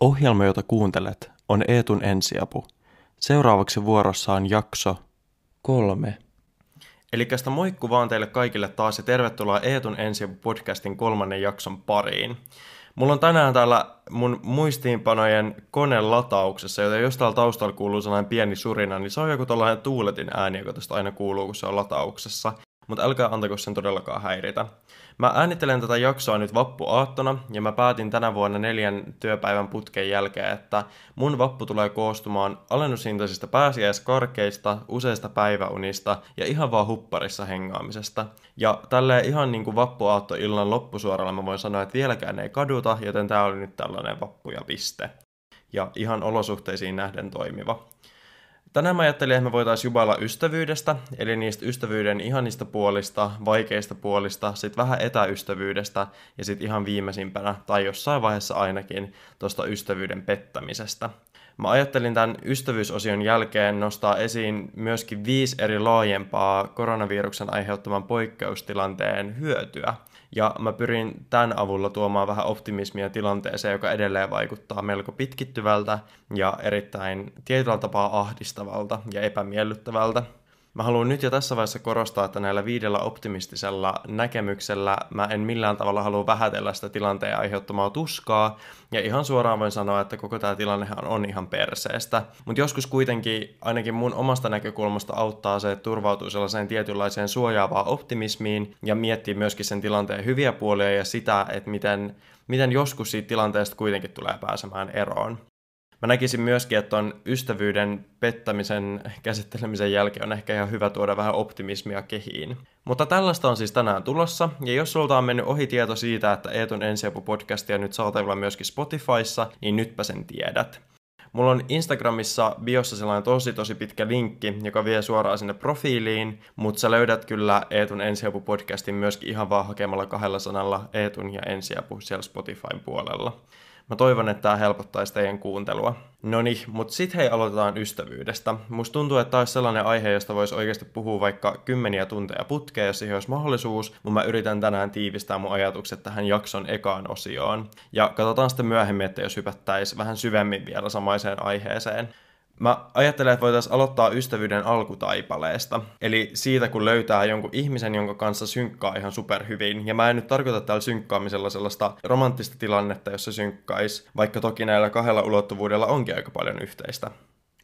Ohjelma, jota kuuntelet, on Eetun ensiapu. Seuraavaksi vuorossa on jakso kolme. Eli sitä moikku vaan teille kaikille taas ja tervetuloa Eetun ensiapu podcastin kolmannen jakson pariin. Mulla on tänään täällä mun muistiinpanojen koneen latauksessa, joten jos täällä taustalla kuuluu sellainen pieni surina, niin se on joku tällainen tuuletin ääni, joka tästä aina kuuluu, kun se on latauksessa mutta älkää antako sen todellakaan häiritä. Mä äänittelen tätä jaksoa nyt vappuaattona, ja mä päätin tänä vuonna neljän työpäivän putken jälkeen, että mun vappu tulee koostumaan alennushintaisista pääsiäiskarkeista, useista päiväunista ja ihan vaan hupparissa hengaamisesta. Ja tälleen ihan niin kuin vappuaatto illan loppusuoralla mä voin sanoa, että vieläkään ei kaduta, joten tää oli nyt tällainen vappu ja piste. Ja ihan olosuhteisiin nähden toimiva. Tänään mä ajattelin, että me voitaisiin jubailla ystävyydestä, eli niistä ystävyyden ihanista puolista, vaikeista puolista, sitten vähän etäystävyydestä ja sitten ihan viimeisimpänä, tai jossain vaiheessa ainakin, tuosta ystävyyden pettämisestä. Mä ajattelin tämän ystävyysosion jälkeen nostaa esiin myöskin viisi eri laajempaa koronaviruksen aiheuttaman poikkeustilanteen hyötyä – ja mä pyrin tämän avulla tuomaan vähän optimismia tilanteeseen, joka edelleen vaikuttaa melko pitkittyvältä ja erittäin tietyllä tapaa ahdistavalta ja epämiellyttävältä. Mä haluan nyt jo tässä vaiheessa korostaa, että näillä viidellä optimistisella näkemyksellä mä en millään tavalla halua vähätellä sitä tilanteen aiheuttamaa tuskaa, ja ihan suoraan voin sanoa, että koko tämä tilannehan on ihan perseestä. Mutta joskus kuitenkin ainakin mun omasta näkökulmasta auttaa se, että turvautuu sellaiseen tietynlaiseen suojaavaan optimismiin ja miettii myöskin sen tilanteen hyviä puolia ja sitä, että miten, miten joskus siitä tilanteesta kuitenkin tulee pääsemään eroon. Mä näkisin myöskin, että on ystävyyden pettämisen käsittelemisen jälkeen on ehkä ihan hyvä tuoda vähän optimismia kehiin. Mutta tällaista on siis tänään tulossa, ja jos sulta on mennyt ohi tieto siitä, että Eetun ensiapu-podcastia nyt saatavilla myöskin Spotifyssa, niin nytpä sen tiedät. Mulla on Instagramissa biossa sellainen tosi tosi pitkä linkki, joka vie suoraan sinne profiiliin, mutta sä löydät kyllä Eetun ensiapu-podcastin myöskin ihan vaan hakemalla kahdella sanalla Eetun ja ensiapu siellä Spotifyn puolella. Mä toivon, että tämä helpottaisi teidän kuuntelua. No niin, mutta sitten hei aloitetaan ystävyydestä. Musta tuntuu, että tämä olisi sellainen aihe, josta voisi oikeasti puhua vaikka kymmeniä tunteja putkea, jos siihen olisi mahdollisuus, mutta mä yritän tänään tiivistää mun ajatukset tähän jakson ekaan osioon. Ja katsotaan sitten myöhemmin, että jos hypättäisiin vähän syvemmin vielä samaiseen aiheeseen. Mä ajattelen, että voitaisiin aloittaa ystävyyden alkutaipaleesta. Eli siitä, kun löytää jonkun ihmisen, jonka kanssa synkkaa ihan superhyvin. Ja mä en nyt tarkoita täällä synkkaamisella sellaista romanttista tilannetta, jossa synkkaisi, vaikka toki näillä kahdella ulottuvuudella onkin aika paljon yhteistä.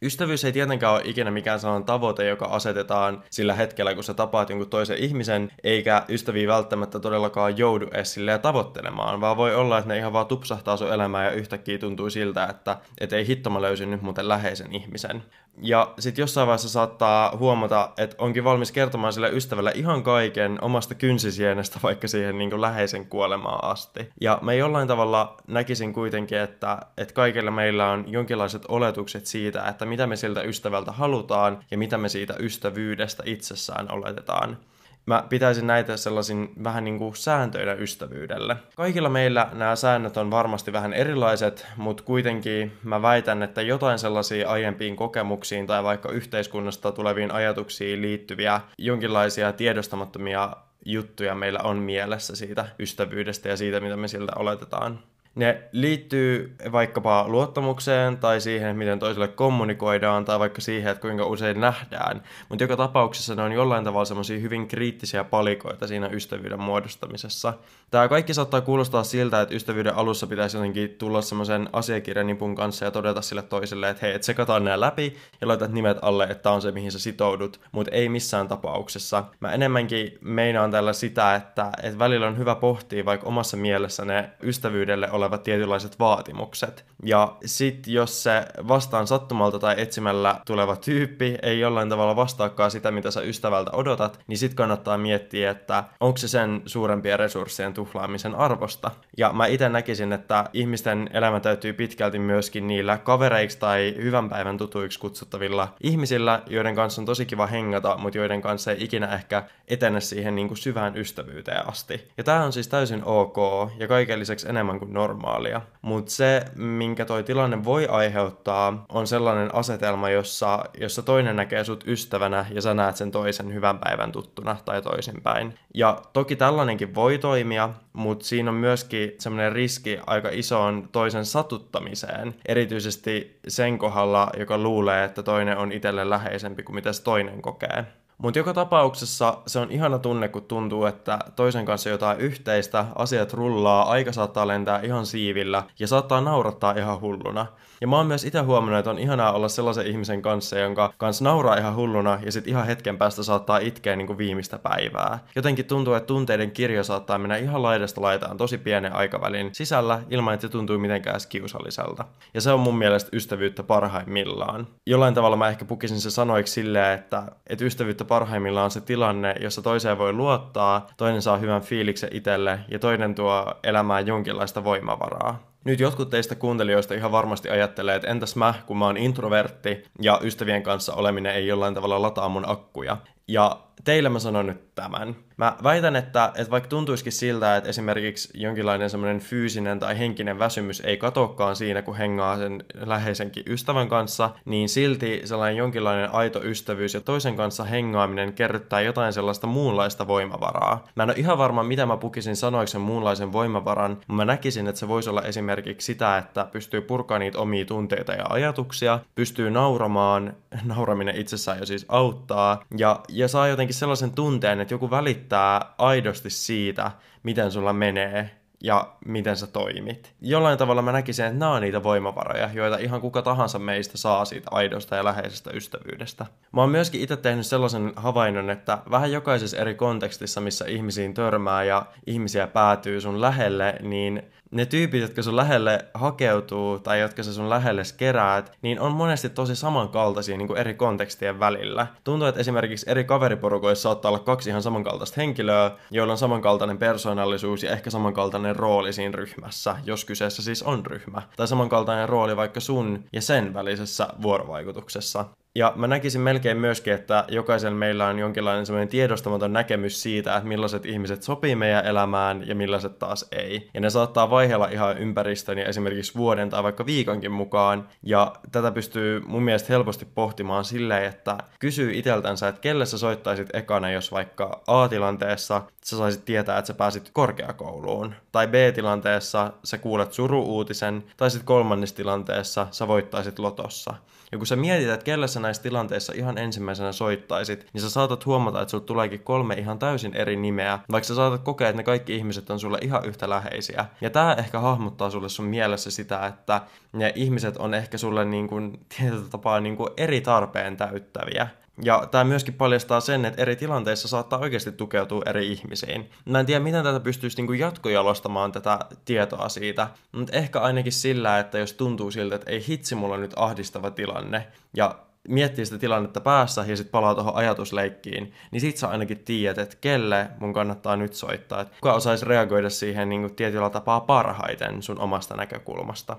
Ystävyys ei tietenkään ole ikinä mikään sellainen tavoite, joka asetetaan sillä hetkellä, kun sä tapaat jonkun toisen ihmisen, eikä ystäviä välttämättä todellakaan joudu edes silleen tavoittelemaan, vaan voi olla, että ne ihan vaan tupsahtaa sun elämään ja yhtäkkiä tuntuu siltä, että et ei hitto mä löysin nyt muuten läheisen ihmisen. Ja sitten jossain vaiheessa saattaa huomata, että onkin valmis kertomaan sille ystävälle ihan kaiken omasta kynsisienestä vaikka siihen niin kuin läheisen kuolemaan asti. Ja me jollain tavalla näkisin kuitenkin, että, että kaikilla meillä on jonkinlaiset oletukset siitä, että mitä me siltä ystävältä halutaan ja mitä me siitä ystävyydestä itsessään oletetaan. Mä pitäisin näitä sellaisin vähän niin kuin sääntöinä ystävyydelle. Kaikilla meillä nämä säännöt on varmasti vähän erilaiset, mutta kuitenkin mä väitän, että jotain sellaisia aiempiin kokemuksiin tai vaikka yhteiskunnasta tuleviin ajatuksiin liittyviä jonkinlaisia tiedostamattomia juttuja meillä on mielessä siitä ystävyydestä ja siitä, mitä me siltä oletetaan. Ne liittyy vaikkapa luottamukseen tai siihen, miten toiselle kommunikoidaan tai vaikka siihen, että kuinka usein nähdään. Mutta joka tapauksessa ne on jollain tavalla semmoisia hyvin kriittisiä palikoita siinä ystävyyden muodostamisessa. Tämä kaikki saattaa kuulostaa siltä, että ystävyyden alussa pitäisi jotenkin tulla semmoisen asiakirjanipun kanssa ja todeta sille toiselle, että hei, et tsekataan nämä läpi ja laitat nimet alle, että on se, mihin sä sitoudut, mutta ei missään tapauksessa. Mä enemmänkin meinaan tällä sitä, että, että välillä on hyvä pohtia vaikka omassa mielessä ne ystävyydelle olevat tietynlaiset vaatimukset. Ja sit jos se vastaan sattumalta tai etsimällä tuleva tyyppi ei jollain tavalla vastaakaan sitä, mitä sä ystävältä odotat, niin sit kannattaa miettiä, että onko se sen suurempien resurssien tuhlaamisen arvosta. Ja mä itse näkisin, että ihmisten elämä täytyy pitkälti myöskin niillä kavereiksi tai hyvän päivän tutuiksi kutsuttavilla ihmisillä, joiden kanssa on tosi kiva hengata, mutta joiden kanssa ei ikinä ehkä etene siihen niin kuin syvään ystävyyteen asti. Ja tämä on siis täysin ok ja kaiken lisäksi enemmän kuin normaali normaalia. Mutta se, minkä toi tilanne voi aiheuttaa, on sellainen asetelma, jossa, jossa toinen näkee sut ystävänä ja sä näet sen toisen hyvän päivän tuttuna tai toisinpäin. Ja toki tällainenkin voi toimia, mutta siinä on myöskin semmoinen riski aika isoon toisen satuttamiseen, erityisesti sen kohdalla, joka luulee, että toinen on itselle läheisempi kuin mitä se toinen kokee. Mutta joka tapauksessa se on ihana tunne, kun tuntuu, että toisen kanssa jotain yhteistä, asiat rullaa, aika saattaa lentää ihan siivillä ja saattaa naurattaa ihan hulluna. Ja mä oon myös itse huomannut, että on ihanaa olla sellaisen ihmisen kanssa, jonka kanssa nauraa ihan hulluna ja sitten ihan hetken päästä saattaa itkeä niin kuin viimeistä päivää. Jotenkin tuntuu, että tunteiden kirjo saattaa mennä ihan laidasta laitaan tosi pienen aikavälin sisällä ilman, että se tuntuu mitenkään kiusalliselta. Ja se on mun mielestä ystävyyttä parhaimmillaan. Jollain tavalla mä ehkä pukisin se sanoiksi silleen, että, että ystävyyttä parhaimmillaan se tilanne, jossa toiseen voi luottaa, toinen saa hyvän fiiliksen itselle ja toinen tuo elämään jonkinlaista voimavaraa. Nyt jotkut teistä kuuntelijoista ihan varmasti ajattelee, että entäs mä, kun mä oon introvertti ja ystävien kanssa oleminen ei jollain tavalla lataa mun akkuja. Ja teille mä sanon nyt tämän. Mä väitän, että, että vaikka tuntuisikin siltä, että esimerkiksi jonkinlainen semmoinen fyysinen tai henkinen väsymys ei katokaan siinä, kun hengaa sen läheisenkin ystävän kanssa, niin silti sellainen jonkinlainen aito ystävyys ja toisen kanssa hengaaminen kerryttää jotain sellaista muunlaista voimavaraa. Mä en ole ihan varma, mitä mä pukisin sanoiksi sen muunlaisen voimavaran, mutta mä näkisin, että se voisi olla esimerkiksi sitä, että pystyy purkamaan niitä omia tunteita ja ajatuksia, pystyy nauramaan, nauraminen itsessään jo siis auttaa, ja, ja saa jotenkin sellaisen tunteen, että joku välittää aidosti siitä, miten sulla menee ja miten sä toimit. Jollain tavalla mä näkisin, että nämä on niitä voimavaroja, joita ihan kuka tahansa meistä saa siitä aidosta ja läheisestä ystävyydestä. Mä oon myöskin itse tehnyt sellaisen havainnon, että vähän jokaisessa eri kontekstissa, missä ihmisiin törmää ja ihmisiä päätyy sun lähelle, niin ne tyypit, jotka sun lähelle hakeutuu tai jotka sä sun lähelle keräät, niin on monesti tosi samankaltaisia niin kuin eri kontekstien välillä. Tuntuu, että esimerkiksi eri kaveriporukoissa saattaa olla kaksi ihan samankaltaista henkilöä, joilla on samankaltainen persoonallisuus ja ehkä samankaltainen rooli siinä ryhmässä, jos kyseessä siis on ryhmä. Tai samankaltainen rooli vaikka sun ja sen välisessä vuorovaikutuksessa. Ja mä näkisin melkein myöskin, että jokaisella meillä on jonkinlainen semmoinen tiedostamaton näkemys siitä, että millaiset ihmiset sopii meidän elämään ja millaiset taas ei. Ja ne saattaa vaihella ihan ympäristön ja esimerkiksi vuoden tai vaikka viikonkin mukaan. Ja tätä pystyy mun mielestä helposti pohtimaan silleen, että kysyy iteltänsä, että kelle sä soittaisit ekana, jos vaikka A-tilanteessa sä saisit tietää, että sä pääsit korkeakouluun. Tai B-tilanteessa sä kuulet suru-uutisen, tai sitten kolmannessa tilanteessa sä voittaisit lotossa. Ja kun sä mietit, että kelle sä näissä tilanteissa ihan ensimmäisenä soittaisit, niin sä saatat huomata, että sulla tuleekin kolme ihan täysin eri nimeä, vaikka sä saatat kokea, että ne kaikki ihmiset on sulle ihan yhtä läheisiä. Ja tää ehkä hahmottaa sulle sun mielessä sitä, että ne ihmiset on ehkä sulle niin kuin, tietyllä tapaa niin kuin eri tarpeen täyttäviä. Ja tämä myöskin paljastaa sen, että eri tilanteissa saattaa oikeasti tukeutua eri ihmisiin. Mä en tiedä, miten tätä pystyisi niinku jatkojalostamaan tätä tietoa siitä, mutta ehkä ainakin sillä, että jos tuntuu siltä, että ei hitsi, mulla on nyt ahdistava tilanne, ja miettii sitä tilannetta päässä ja sitten palaa tuohon ajatusleikkiin, niin sit sä ainakin tiedät, että kelle mun kannattaa nyt soittaa. Että kuka osaisi reagoida siihen niin tietyllä tapaa parhaiten sun omasta näkökulmasta.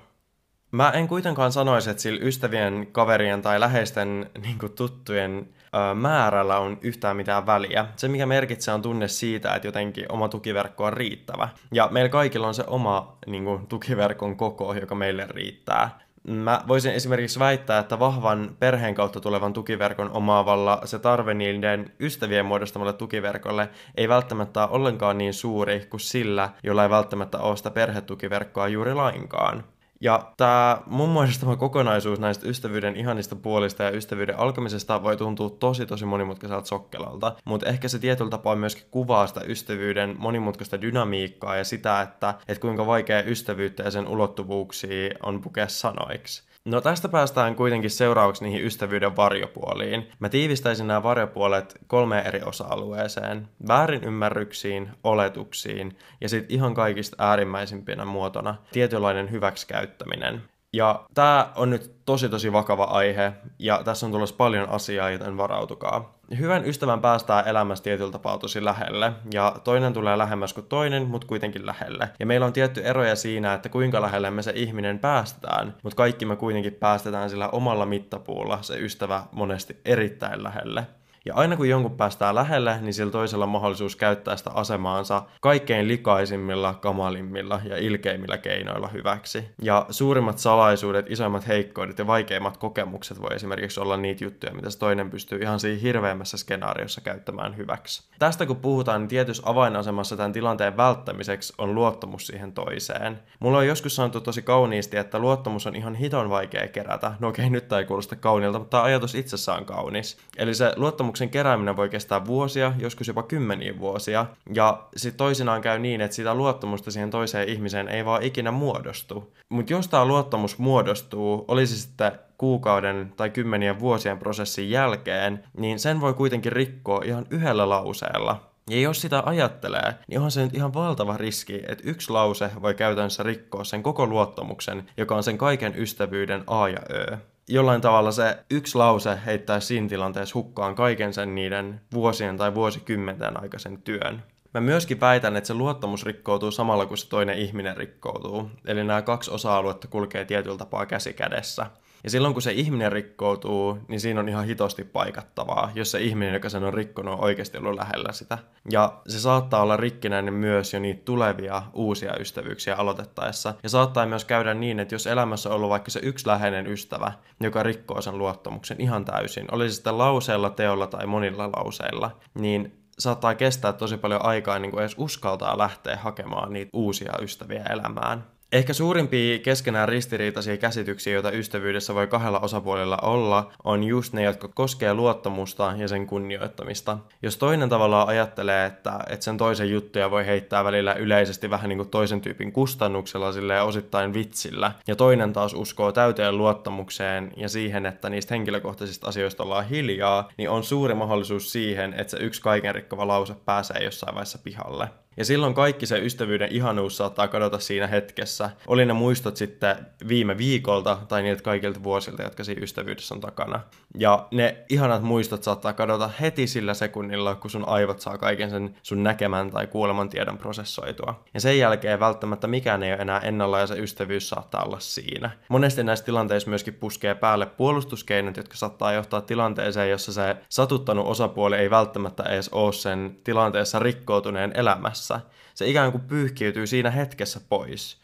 Mä en kuitenkaan sanoisi, että sillä ystävien, kaverien tai läheisten niin kuin tuttujen ö, määrällä on yhtään mitään väliä. Se, mikä merkitsee, on tunne siitä, että jotenkin oma tukiverkko on riittävä. Ja meillä kaikilla on se oma niin kuin, tukiverkon koko, joka meille riittää. Mä voisin esimerkiksi väittää, että vahvan perheen kautta tulevan tukiverkon omaavalla se tarve niiden ystävien muodostamalle tukiverkolle ei välttämättä ole ollenkaan niin suuri kuin sillä, jolla ei välttämättä ole sitä perhetukiverkkoa juuri lainkaan. Ja tämä mun muodostama kokonaisuus näistä ystävyyden ihanista puolista ja ystävyyden alkamisesta voi tuntua tosi tosi monimutkaiselta sokkelalta, mutta ehkä se tietyllä tapaa myöskin kuvaa sitä ystävyyden monimutkaista dynamiikkaa ja sitä, että, että kuinka vaikea ystävyyttä ja sen ulottuvuuksia on pukea sanoiksi. No tästä päästään kuitenkin seuraavaksi niihin ystävyyden varjopuoliin. Mä tiivistäisin nämä varjopuolet kolmeen eri osa-alueeseen. Väärinymmärryksiin, oletuksiin ja sitten ihan kaikista äärimmäisimpinä muotona tietynlainen hyväksikäyttäminen. Ja tämä on nyt tosi tosi vakava aihe, ja tässä on tulossa paljon asiaa, joten varautukaa. Hyvän ystävän päästää elämässä tietyllä tapaa tosi lähelle, ja toinen tulee lähemmäs kuin toinen, mutta kuitenkin lähelle. Ja meillä on tietty eroja siinä, että kuinka lähelle me se ihminen päästetään, mutta kaikki me kuitenkin päästetään sillä omalla mittapuulla se ystävä monesti erittäin lähelle. Ja aina kun jonkun päästään lähelle, niin sillä toisella on mahdollisuus käyttää sitä asemaansa kaikkein likaisimmilla, kamalimmilla ja ilkeimmillä keinoilla hyväksi. Ja suurimmat salaisuudet, isoimmat heikkoudet ja vaikeimmat kokemukset voi esimerkiksi olla niitä juttuja, mitä se toinen pystyy ihan siinä hirveämmässä skenaariossa käyttämään hyväksi. Tästä kun puhutaan, niin tietyssä avainasemassa tämän tilanteen välttämiseksi on luottamus siihen toiseen. Mulla on joskus sanottu tosi kauniisti, että luottamus on ihan hiton vaikea kerätä. No okei, nyt tämä ei kuulosta kauniilta, mutta tämä ajatus itsessään on kaunis. Eli se luottamuksen kerääminen voi kestää vuosia, joskus jopa kymmeniä vuosia. Ja sitten toisinaan käy niin, että sitä luottamusta siihen toiseen ihmiseen ei vaan ikinä muodostu. Mutta jos tämä luottamus muodostuu, olisi sitten kuukauden tai kymmenien vuosien prosessin jälkeen, niin sen voi kuitenkin rikkoa ihan yhdellä lauseella. Ja jos sitä ajattelee, niin onhan se nyt ihan valtava riski, että yksi lause voi käytännössä rikkoa sen koko luottamuksen, joka on sen kaiken ystävyyden A ja Ö. Jollain tavalla se yksi lause heittää siinä tilanteessa hukkaan kaiken sen niiden vuosien tai vuosikymmenten aikaisen työn. Mä myöskin väitän, että se luottamus rikkoutuu samalla kuin se toinen ihminen rikkoutuu. Eli nämä kaksi osa-aluetta kulkee tietyllä tapaa käsi kädessä. Ja silloin kun se ihminen rikkoutuu, niin siinä on ihan hitosti paikattavaa, jos se ihminen, joka sen on rikkonut, on oikeasti ollut lähellä sitä. Ja se saattaa olla rikkinäinen myös jo niitä tulevia uusia ystävyyksiä aloitettaessa. Ja saattaa myös käydä niin, että jos elämässä on ollut vaikka se yksi läheinen ystävä, joka rikkoo sen luottamuksen ihan täysin, olisi sitten lauseella, teolla tai monilla lauseilla, niin saattaa kestää tosi paljon aikaa niin kuin edes uskaltaa lähteä hakemaan niitä uusia ystäviä elämään. Ehkä suurimpia keskenään ristiriitaisia käsityksiä, joita ystävyydessä voi kahdella osapuolella olla, on just ne, jotka koskee luottamusta ja sen kunnioittamista. Jos toinen tavallaan ajattelee, että, että sen toisen juttuja voi heittää välillä yleisesti vähän niin kuin toisen tyypin kustannuksella sille osittain vitsillä, ja toinen taas uskoo täyteen luottamukseen ja siihen, että niistä henkilökohtaisista asioista ollaan hiljaa, niin on suuri mahdollisuus siihen, että se yksi kaiken rikkova lause pääsee jossain vaiheessa pihalle. Ja silloin kaikki se ystävyyden ihanuus saattaa kadota siinä hetkessä. Oli ne muistot sitten viime viikolta tai niiltä kaikilta vuosilta, jotka siinä ystävyydessä on takana. Ja ne ihanat muistot saattaa kadota heti sillä sekunnilla, kun sun aivot saa kaiken sen sun näkemän tai kuoleman tiedon prosessoitua. Ja sen jälkeen välttämättä mikään ei ole enää ennalla ja se ystävyys saattaa olla siinä. Monesti näissä tilanteissa myöskin puskee päälle puolustuskeinot, jotka saattaa johtaa tilanteeseen, jossa se satuttanut osapuoli ei välttämättä edes ole sen tilanteessa rikkoutuneen elämässä kanssa. Se ikään kuin pyyhkiytyy siinä hetkessä pois.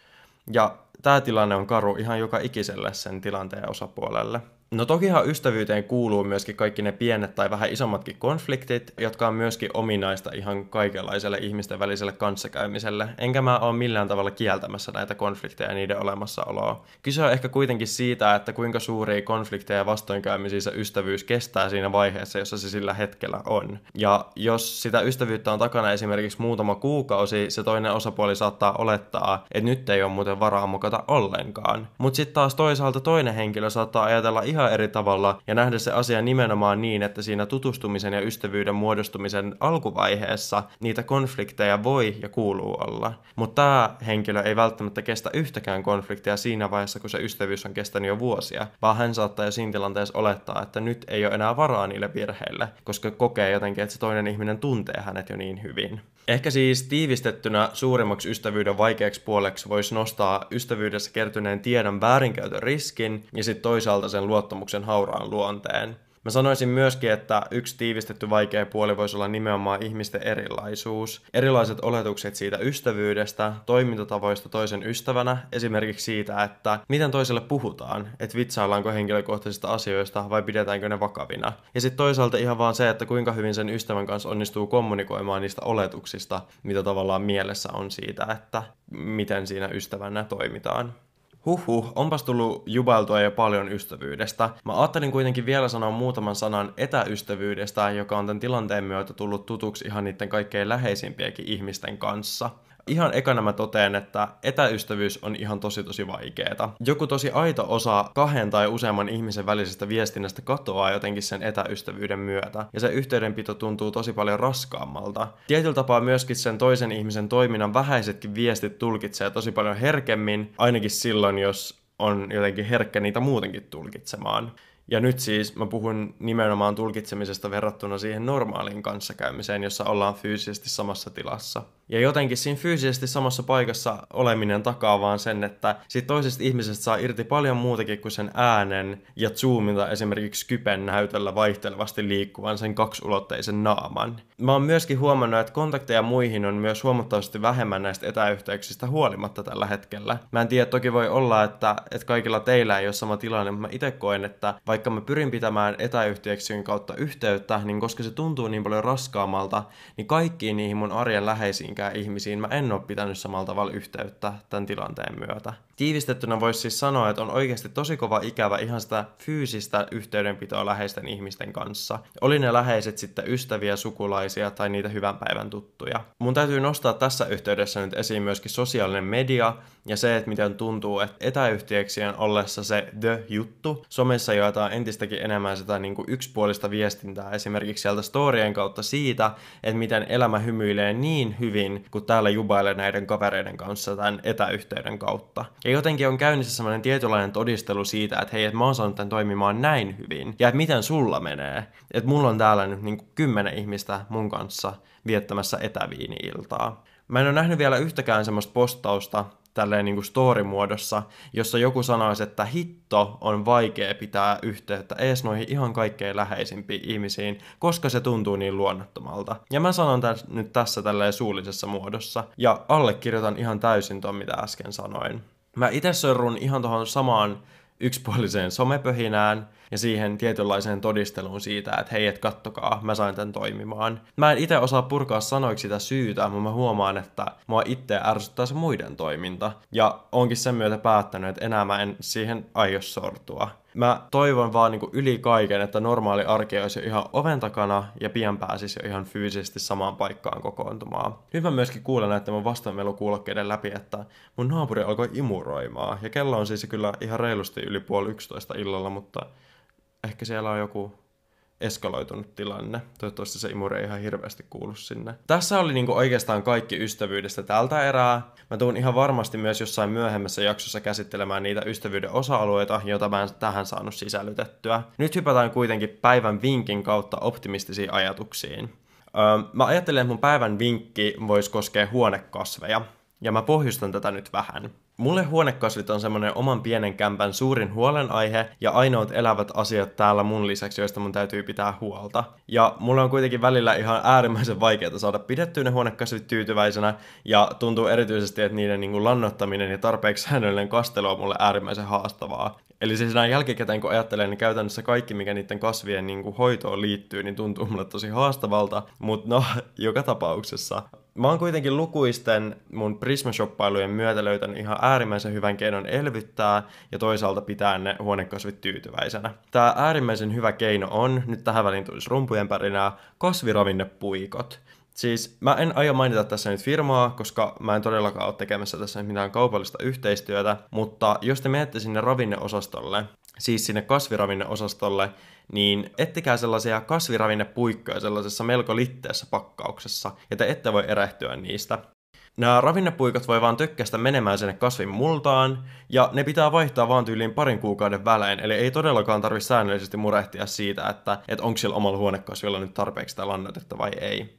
Ja tämä tilanne on karu ihan joka ikiselle sen tilanteen osapuolelle. No tokihan ystävyyteen kuuluu myöskin kaikki ne pienet tai vähän isommatkin konfliktit, jotka on myöskin ominaista ihan kaikenlaiselle ihmisten väliselle kanssakäymiselle. Enkä mä ole millään tavalla kieltämässä näitä konflikteja ja niiden olemassaoloa. Kyse on ehkä kuitenkin siitä, että kuinka suuria konflikteja ja vastoinkäymisiä se ystävyys kestää siinä vaiheessa, jossa se sillä hetkellä on. Ja jos sitä ystävyyttä on takana esimerkiksi muutama kuukausi, se toinen osapuoli saattaa olettaa, että nyt ei ole muuten varaa mukata ollenkaan. Mutta sitten taas toisaalta toinen henkilö saattaa ajatella ihan ihan eri tavalla ja nähdä se asia nimenomaan niin, että siinä tutustumisen ja ystävyyden muodostumisen alkuvaiheessa niitä konflikteja voi ja kuuluu olla. Mutta tämä henkilö ei välttämättä kestä yhtäkään konfliktia siinä vaiheessa, kun se ystävyys on kestänyt jo vuosia, vaan hän saattaa jo siinä tilanteessa olettaa, että nyt ei ole enää varaa niille virheille, koska kokee jotenkin, että se toinen ihminen tuntee hänet jo niin hyvin. Ehkä siis tiivistettynä suurimmaksi ystävyyden vaikeaksi puoleksi voisi nostaa ystävyydessä kertyneen tiedon väärinkäytön riskin ja sitten toisaalta sen luottamuksen hauraan luonteen. Mä sanoisin myöskin, että yksi tiivistetty vaikea puoli voisi olla nimenomaan ihmisten erilaisuus. Erilaiset oletukset siitä ystävyydestä, toimintatavoista toisen ystävänä, esimerkiksi siitä, että miten toiselle puhutaan, että vitsaillaanko henkilökohtaisista asioista vai pidetäänkö ne vakavina. Ja sitten toisaalta ihan vaan se, että kuinka hyvin sen ystävän kanssa onnistuu kommunikoimaan niistä oletuksista, mitä tavallaan mielessä on siitä, että miten siinä ystävänä toimitaan. Huhhuh, onpas tullut jubailtua jo paljon ystävyydestä. Mä ajattelin kuitenkin vielä sanoa muutaman sanan etäystävyydestä, joka on tämän tilanteen myötä tullut tutuksi ihan niiden kaikkein läheisimpiäkin ihmisten kanssa ihan ekana mä toteen, että etäystävyys on ihan tosi tosi vaikeeta. Joku tosi aito osa kahden tai useamman ihmisen välisestä viestinnästä katoaa jotenkin sen etäystävyyden myötä, ja se yhteydenpito tuntuu tosi paljon raskaammalta. Tietyllä tapaa myöskin sen toisen ihmisen toiminnan vähäisetkin viestit tulkitsee tosi paljon herkemmin, ainakin silloin, jos on jotenkin herkkä niitä muutenkin tulkitsemaan. Ja nyt siis mä puhun nimenomaan tulkitsemisesta verrattuna siihen normaaliin kanssakäymiseen, jossa ollaan fyysisesti samassa tilassa. Ja jotenkin siinä fyysisesti samassa paikassa oleminen takaa vaan sen, että siitä toisesta ihmisestä saa irti paljon muutakin kuin sen äänen ja zoomilta esimerkiksi Kypen näytöllä vaihtelevasti liikkuvan sen kaksulotteisen naaman. Mä oon myöskin huomannut, että kontakteja muihin on myös huomattavasti vähemmän näistä etäyhteyksistä huolimatta tällä hetkellä. Mä en tiedä, toki voi olla, että, että kaikilla teillä ei ole sama tilanne, mutta mä itse koen, että vaikka mä pyrin pitämään etäyhteyksien kautta yhteyttä, niin koska se tuntuu niin paljon raskaammalta, niin kaikkiin niihin mun arjen läheisiinkään ihmisiin mä en ole pitänyt samalla tavalla yhteyttä tämän tilanteen myötä. Tiivistettynä voisi siis sanoa, että on oikeasti tosi kova ikävä ihan sitä fyysistä yhteydenpitoa läheisten ihmisten kanssa. Oli ne läheiset sitten ystäviä, sukulaisia tai niitä hyvän päivän tuttuja. Mun täytyy nostaa tässä yhteydessä nyt esiin myöskin sosiaalinen media ja se, että miten tuntuu, että etäyhteyksien ollessa se the-juttu, somessa jaetaan entistäkin enemmän sitä niin kuin yksipuolista viestintää esimerkiksi sieltä storien kautta siitä, että miten elämä hymyilee niin hyvin, kun täällä jubailee näiden kavereiden kanssa tämän etäyhteyden kautta. Ja jotenkin on käynnissä semmoinen tietynlainen todistelu siitä, että hei, että mä oon saanut tämän toimimaan näin hyvin, ja että miten sulla menee. Että mulla on täällä nyt niin kymmenen ihmistä mun kanssa viettämässä etäviini-iltaa. Mä en ole nähnyt vielä yhtäkään semmoista postausta, tälleen niin kuin story-muodossa, jossa joku sanoisi, että hitto on vaikea pitää yhteyttä ees noihin ihan kaikkein läheisimpiin ihmisiin, koska se tuntuu niin luonnottomalta. Ja mä sanon täs, nyt tässä tälleen suullisessa muodossa, ja allekirjoitan ihan täysin ton, mitä äsken sanoin. Mä itse sorrun ihan tuohon samaan yksipuoliseen somepöhinään ja siihen tietynlaiseen todisteluun siitä, että hei, et kattokaa, mä sain tämän toimimaan. Mä en itse osaa purkaa sanoiksi sitä syytä, mutta mä huomaan, että mua itse ärsyttää se muiden toiminta. Ja onkin sen myötä päättänyt, että enää mä en siihen aio sortua. Mä toivon vaan niin kuin yli kaiken, että normaali arki olisi jo ihan oven takana ja pian pääsisi jo ihan fyysisesti samaan paikkaan kokoontumaan. Nyt mä myöskin kuulen näiden mun vastaanmelukuulokkeiden läpi, että mun naapuri alkoi imuroimaan. Ja kello on siis kyllä ihan reilusti yli puoli yksitoista illalla, mutta ehkä siellä on joku eskaloitunut tilanne. Toivottavasti se imuri ei ihan hirveästi kuulu sinne. Tässä oli niinku oikeastaan kaikki ystävyydestä tältä erää. Mä tuun ihan varmasti myös jossain myöhemmässä jaksossa käsittelemään niitä ystävyyden osa-alueita, joita mä en tähän saanut sisällytettyä. Nyt hypätään kuitenkin päivän vinkin kautta optimistisiin ajatuksiin. Öö, mä ajattelen, että mun päivän vinkki voisi koskea huonekasveja. Ja mä pohjustan tätä nyt vähän. Mulle huonekasvit on semmonen oman pienen kämpän suurin huolenaihe ja ainoat elävät asiat täällä mun lisäksi, joista mun täytyy pitää huolta. Ja mulle on kuitenkin välillä ihan äärimmäisen vaikeaa saada pidettyä ne huonekasvit tyytyväisenä ja tuntuu erityisesti, että niiden niin lannottaminen ja tarpeeksi säännöllinen kastelu on mulle äärimmäisen haastavaa. Eli siis näin jälkikäteen kun ajattelen, niin käytännössä kaikki, mikä niiden kasvien niin hoitoon liittyy, niin tuntuu mulle tosi haastavalta, mutta no, joka tapauksessa Mä oon kuitenkin lukuisten mun Prisma-shoppailujen myötä löytänyt ihan äärimmäisen hyvän keinon elvyttää ja toisaalta pitää ne huonekasvit tyytyväisenä. Tää äärimmäisen hyvä keino on, nyt tähän väliin tulisi rumpujen pärinää, kasviravinnepuikot. Siis mä en aio mainita tässä nyt firmaa, koska mä en todellakaan ole tekemässä tässä mitään kaupallista yhteistyötä, mutta jos te menette sinne ravinneosastolle, siis sinne kasviravinneosastolle, niin ettikää sellaisia kasviravinnepuikkoja sellaisessa melko litteessä pakkauksessa, ja te ette voi erehtyä niistä. Nämä ravinnepuikot voi vaan tökkästä menemään sinne kasvin multaan, ja ne pitää vaihtaa vaan tyyliin parin kuukauden välein, eli ei todellakaan tarvitse säännöllisesti murehtia siitä, että, että onko sillä omalla huonekasvilla nyt tarpeeksi sitä vai ei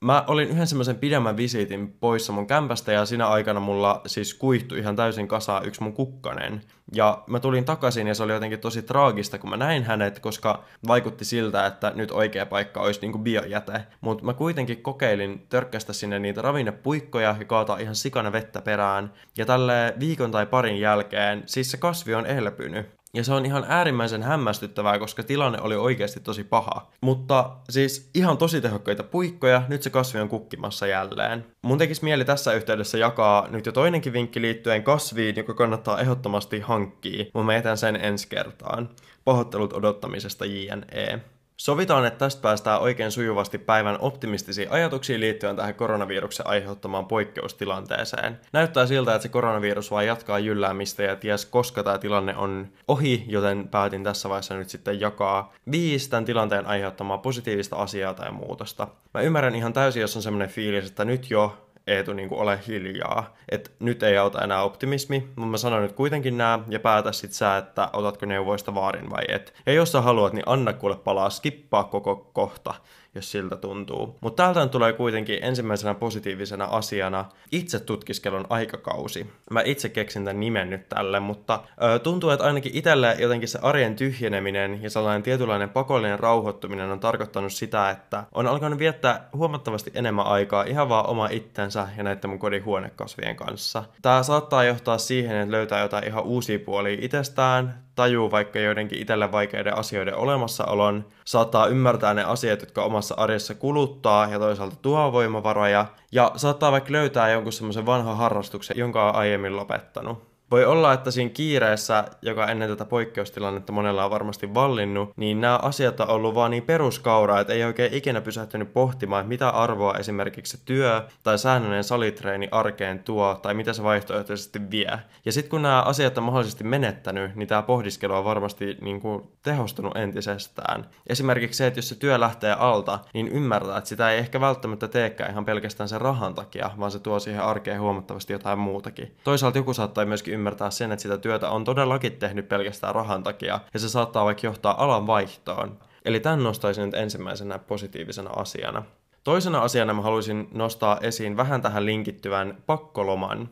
mä olin yhden semmoisen pidemmän visiitin poissa mun kämpästä ja siinä aikana mulla siis kuihtui ihan täysin kasaan yksi mun kukkanen. Ja mä tulin takaisin ja se oli jotenkin tosi traagista, kun mä näin hänet, koska vaikutti siltä, että nyt oikea paikka olisi niinku biojäte. Mutta mä kuitenkin kokeilin törkkästä sinne niitä ravinnepuikkoja ja kaataa ihan sikana vettä perään. Ja tälle viikon tai parin jälkeen, siis se kasvi on elpynyt. Ja se on ihan äärimmäisen hämmästyttävää, koska tilanne oli oikeasti tosi paha. Mutta siis ihan tosi tehokkaita puikkoja, nyt se kasvi on kukkimassa jälleen. Mun tekisi mieli tässä yhteydessä jakaa nyt jo toinenkin vinkki liittyen kasviin, joka kannattaa ehdottomasti hankkia, mutta mä jätän sen ensi kertaan. Pahoittelut odottamisesta JNE. Sovitaan, että tästä päästään oikein sujuvasti päivän optimistisiin ajatuksiin liittyen tähän koronaviruksen aiheuttamaan poikkeustilanteeseen. Näyttää siltä, että se koronavirus vaan jatkaa jylläämistä ja ties koska tämä tilanne on ohi, joten päätin tässä vaiheessa nyt sitten jakaa viisi tämän tilanteen aiheuttamaa positiivista asiaa tai muutosta. Mä ymmärrän ihan täysin, jos on semmoinen fiilis, että nyt jo Eetu niin ole hiljaa. Et nyt ei auta enää optimismi, mutta mä sanon nyt kuitenkin nämä ja päätä sit sä, että otatko neuvoista vaarin vai et. Ja jos sä haluat, niin anna kuule palaa, skippaa koko kohta jos siltä tuntuu. Mutta täältä tulee kuitenkin ensimmäisenä positiivisena asiana itse tutkiskelun aikakausi. Mä itse keksin tämän nimen nyt tälle, mutta ö, tuntuu, että ainakin itselle jotenkin se arjen tyhjeneminen ja sellainen tietynlainen pakollinen rauhoittuminen on tarkoittanut sitä, että on alkanut viettää huomattavasti enemmän aikaa ihan vaan oma itsensä ja näiden mun kodin huonekasvien kanssa. Tää saattaa johtaa siihen, että löytää jotain ihan uusia puolia itsestään, tajuu vaikka joidenkin itselle vaikeiden asioiden olemassaolon, saattaa ymmärtää ne asiat, jotka omassa arjessa kuluttaa ja toisaalta tuo voimavaroja, ja saattaa vaikka löytää jonkun semmoisen vanhan harrastuksen, jonka on aiemmin lopettanut. Voi olla, että siinä kiireessä, joka ennen tätä poikkeustilannetta monella on varmasti vallinnut, niin nämä asiat on ollut vaan niin peruskauraa, että ei oikein ikinä pysähtynyt pohtimaan, mitä arvoa esimerkiksi se työ tai säännöllinen salitreeni arkeen tuo, tai mitä se vaihtoehtoisesti vie. Ja sitten kun nämä asiat on mahdollisesti menettänyt, niin tämä pohdiskelu on varmasti niin kuin tehostunut entisestään. Esimerkiksi se, että jos se työ lähtee alta, niin ymmärtää, että sitä ei ehkä välttämättä teekään ihan pelkästään sen rahan takia, vaan se tuo siihen arkeen huomattavasti jotain muutakin. Toisaalta joku saattaa myöskin ymmärtää sen, että sitä työtä on todellakin tehnyt pelkästään rahan takia, ja se saattaa vaikka johtaa alan vaihtoon. Eli tämän nostaisin nyt ensimmäisenä positiivisena asiana. Toisena asiana mä haluaisin nostaa esiin vähän tähän linkittyvän pakkoloman.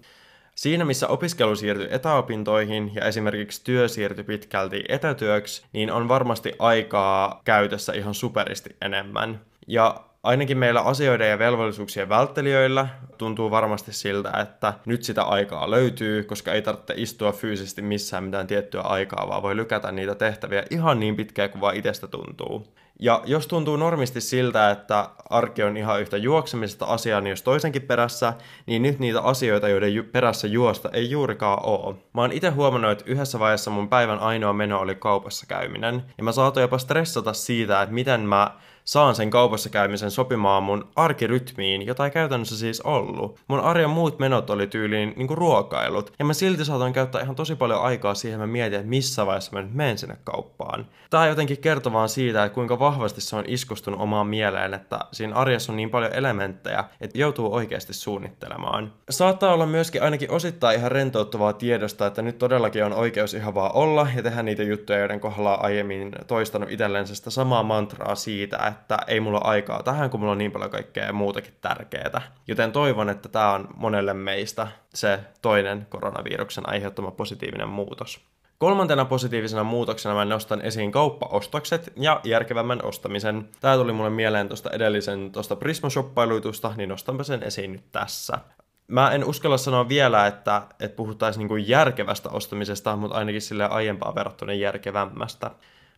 Siinä missä opiskelu siirtyi etäopintoihin ja esimerkiksi työ siirtyi pitkälti etätyöksi, niin on varmasti aikaa käytössä ihan superisti enemmän. Ja ainakin meillä asioiden ja velvollisuuksien välttelijöillä tuntuu varmasti siltä, että nyt sitä aikaa löytyy, koska ei tarvitse istua fyysisesti missään mitään tiettyä aikaa, vaan voi lykätä niitä tehtäviä ihan niin pitkään kuin vaan itsestä tuntuu. Ja jos tuntuu normisti siltä, että arki on ihan yhtä juoksemisesta asiaa, niin jos toisenkin perässä, niin nyt niitä asioita, joiden ju- perässä juosta, ei juurikaan ole. Mä oon itse huomannut, että yhdessä vaiheessa mun päivän ainoa meno oli kaupassa käyminen, ja mä saatoin jopa stressata siitä, että miten mä saan sen kaupassa käymisen sopimaan mun arkirytmiin, jota ei käytännössä siis ollut. Mun arjen muut menot oli tyyliin niinku ruokailut, ja mä silti saatoin käyttää ihan tosi paljon aikaa siihen, mä mietin, että missä vaiheessa mä nyt menen sinne kauppaan. Tää jotenkin kertoo vaan siitä, että kuinka vahvasti se on iskustunut omaan mieleen, että siinä arjessa on niin paljon elementtejä, että joutuu oikeasti suunnittelemaan. Saattaa olla myöskin ainakin osittain ihan rentouttavaa tiedosta, että nyt todellakin on oikeus ihan vaan olla ja tehdä niitä juttuja, joiden kohdalla aiemmin toistanut itsellensä sitä samaa mantraa siitä, että ei mulla aikaa tähän, kun mulla on niin paljon kaikkea muutakin tärkeää. Joten toivon, että tämä on monelle meistä se toinen koronaviruksen aiheuttama positiivinen muutos. Kolmantena positiivisena muutoksena mä nostan esiin kauppaostokset ja järkevämmän ostamisen. Tää tuli mulle mieleen tuosta edellisen tuosta Prisma-shoppailuitusta, niin nostanpa sen esiin nyt tässä. Mä en uskalla sanoa vielä, että, että puhuttaisiin niinku järkevästä ostamisesta, mutta ainakin sille aiempaa verrattuna järkevämmästä.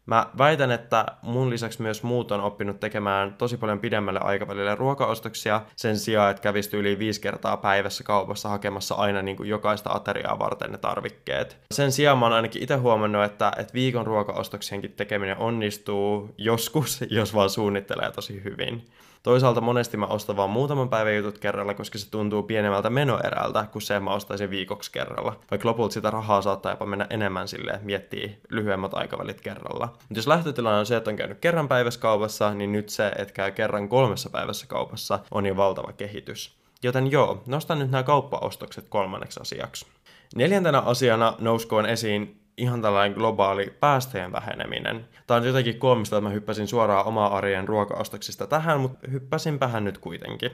Mä väitän, että mun lisäksi myös muut on oppinut tekemään tosi paljon pidemmälle aikavälille ruokaostoksia sen sijaan, että kävisi yli viisi kertaa päivässä kaupassa hakemassa aina niin kuin jokaista ateriaa varten ne tarvikkeet. Sen sijaan mä oon ainakin itse huomannut, että, että viikon ruokaostoksienkin tekeminen onnistuu joskus, jos vaan suunnittelee tosi hyvin. Toisaalta monesti mä ostan vaan muutaman päivän jutut kerralla, koska se tuntuu pienemmältä menoerältä kuin se, mä ostaisin viikoksi kerralla. Vaikka lopulta sitä rahaa saattaa jopa mennä enemmän sille, että miettii lyhyemmät aikavälit kerralla. Mutta jos lähtötilanne on se, että on käynyt kerran päivässä kaupassa, niin nyt se, että käy kerran kolmessa päivässä kaupassa, on jo valtava kehitys. Joten joo, nostan nyt nämä kauppaostokset kolmanneksi asiaksi. Neljäntenä asiana nouskoon esiin ihan tällainen globaali päästöjen väheneminen. Tämä on jotenkin koomista, että mä hyppäsin suoraan omaa arjen ruokaostoksista tähän, mutta hyppäsinpähän nyt kuitenkin.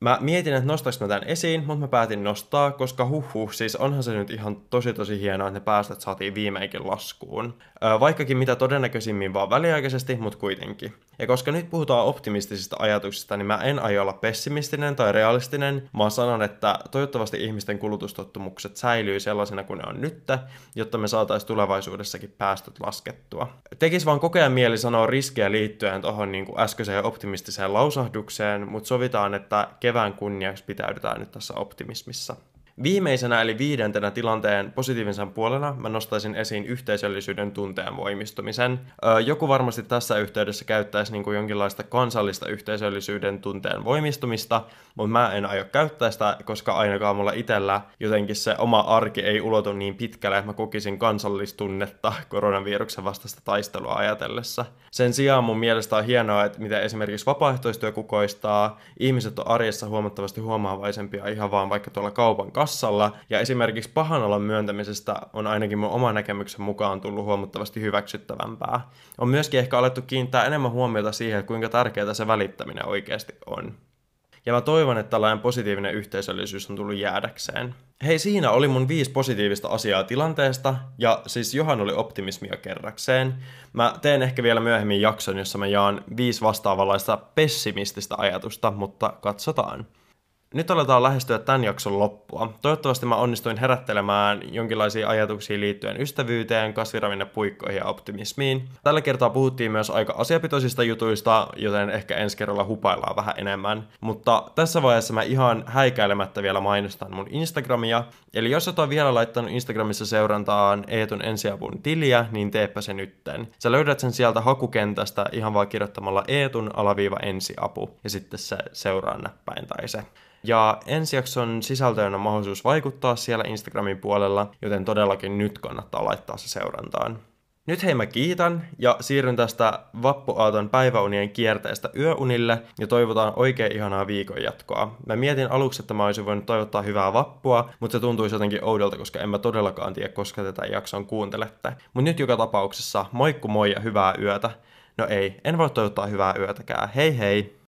Mä mietin, että nostaisin mä tämän esiin, mutta mä päätin nostaa, koska huh, siis onhan se nyt ihan tosi tosi hienoa, että ne päästöt saatiin viimeinkin laskuun. Vaikkakin mitä todennäköisimmin vaan väliaikaisesti, mutta kuitenkin. Ja koska nyt puhutaan optimistisista ajatuksista, niin mä en aio olla pessimistinen tai realistinen. Mä sanon, että toivottavasti ihmisten kulutustottumukset säilyy sellaisena kuin ne on nyt, jotta me saataisiin tulevaisuudessakin päästöt laskettua. Tekis vaan kokea mieli sanoa riskejä liittyen tuohon niin äskeiseen optimistiseen lausahdukseen, mutta sovitaan, että kevään kunniaksi pitäydytään nyt tässä optimismissa. Viimeisenä eli viidentenä tilanteen positiivisen puolena mä nostaisin esiin yhteisöllisyyden tunteen voimistumisen. joku varmasti tässä yhteydessä käyttäisi niin kuin jonkinlaista kansallista yhteisöllisyyden tunteen voimistumista, mutta mä en aio käyttää sitä, koska ainakaan mulla itsellä jotenkin se oma arki ei ulotu niin pitkälle, että mä kokisin kansallistunnetta koronaviruksen vastaista taistelua ajatellessa. Sen sijaan mun mielestä on hienoa, että miten esimerkiksi vapaaehtoistyö kukoistaa, ihmiset on arjessa huomattavasti huomaavaisempia ihan vaan vaikka tuolla kaupan kassalla, ja esimerkiksi pahan olon myöntämisestä on ainakin mun oma näkemyksen mukaan tullut huomattavasti hyväksyttävämpää. On myöskin ehkä alettu kiinnittää enemmän huomiota siihen, kuinka tärkeää se välittäminen oikeasti on. Ja mä toivon, että tällainen positiivinen yhteisöllisyys on tullut jäädäkseen. Hei, siinä oli mun viisi positiivista asiaa tilanteesta, ja siis Johan oli optimismia kerrakseen. Mä teen ehkä vielä myöhemmin jakson, jossa mä jaan viisi vastaavanlaista pessimististä ajatusta, mutta katsotaan. Nyt aletaan lähestyä tämän jakson loppua. Toivottavasti mä onnistuin herättelemään jonkinlaisia ajatuksia liittyen ystävyyteen, kasviravinnepuikkoihin ja optimismiin. Tällä kertaa puhuttiin myös aika asiapitoisista jutuista, joten ehkä ensi kerralla hupaillaan vähän enemmän. Mutta tässä vaiheessa mä ihan häikäilemättä vielä mainostan mun Instagramia. Eli jos et ole vielä laittanut Instagramissa seurantaan Eetun ensiapun tiliä, niin teepä se nytten. Sä löydät sen sieltä hakukentästä ihan vaan kirjoittamalla Eetun alaviiva ensiapu ja sitten se seuraa näppäin tai se. Ja ensi jakson sisältöön on mahdollisuus vaikuttaa siellä Instagramin puolella, joten todellakin nyt kannattaa laittaa se seurantaan. Nyt hei mä kiitän ja siirryn tästä vappuaaton päiväunien kierteestä yöunille ja toivotaan oikein ihanaa viikon jatkoa. Mä mietin aluksi, että mä olisin voinut toivottaa hyvää vappua, mutta se tuntuisi jotenkin oudolta, koska en mä todellakaan tiedä, koska tätä jakson kuuntelette. Mut nyt joka tapauksessa moikku moi ja hyvää yötä. No ei, en voi toivottaa hyvää yötäkään. Hei hei!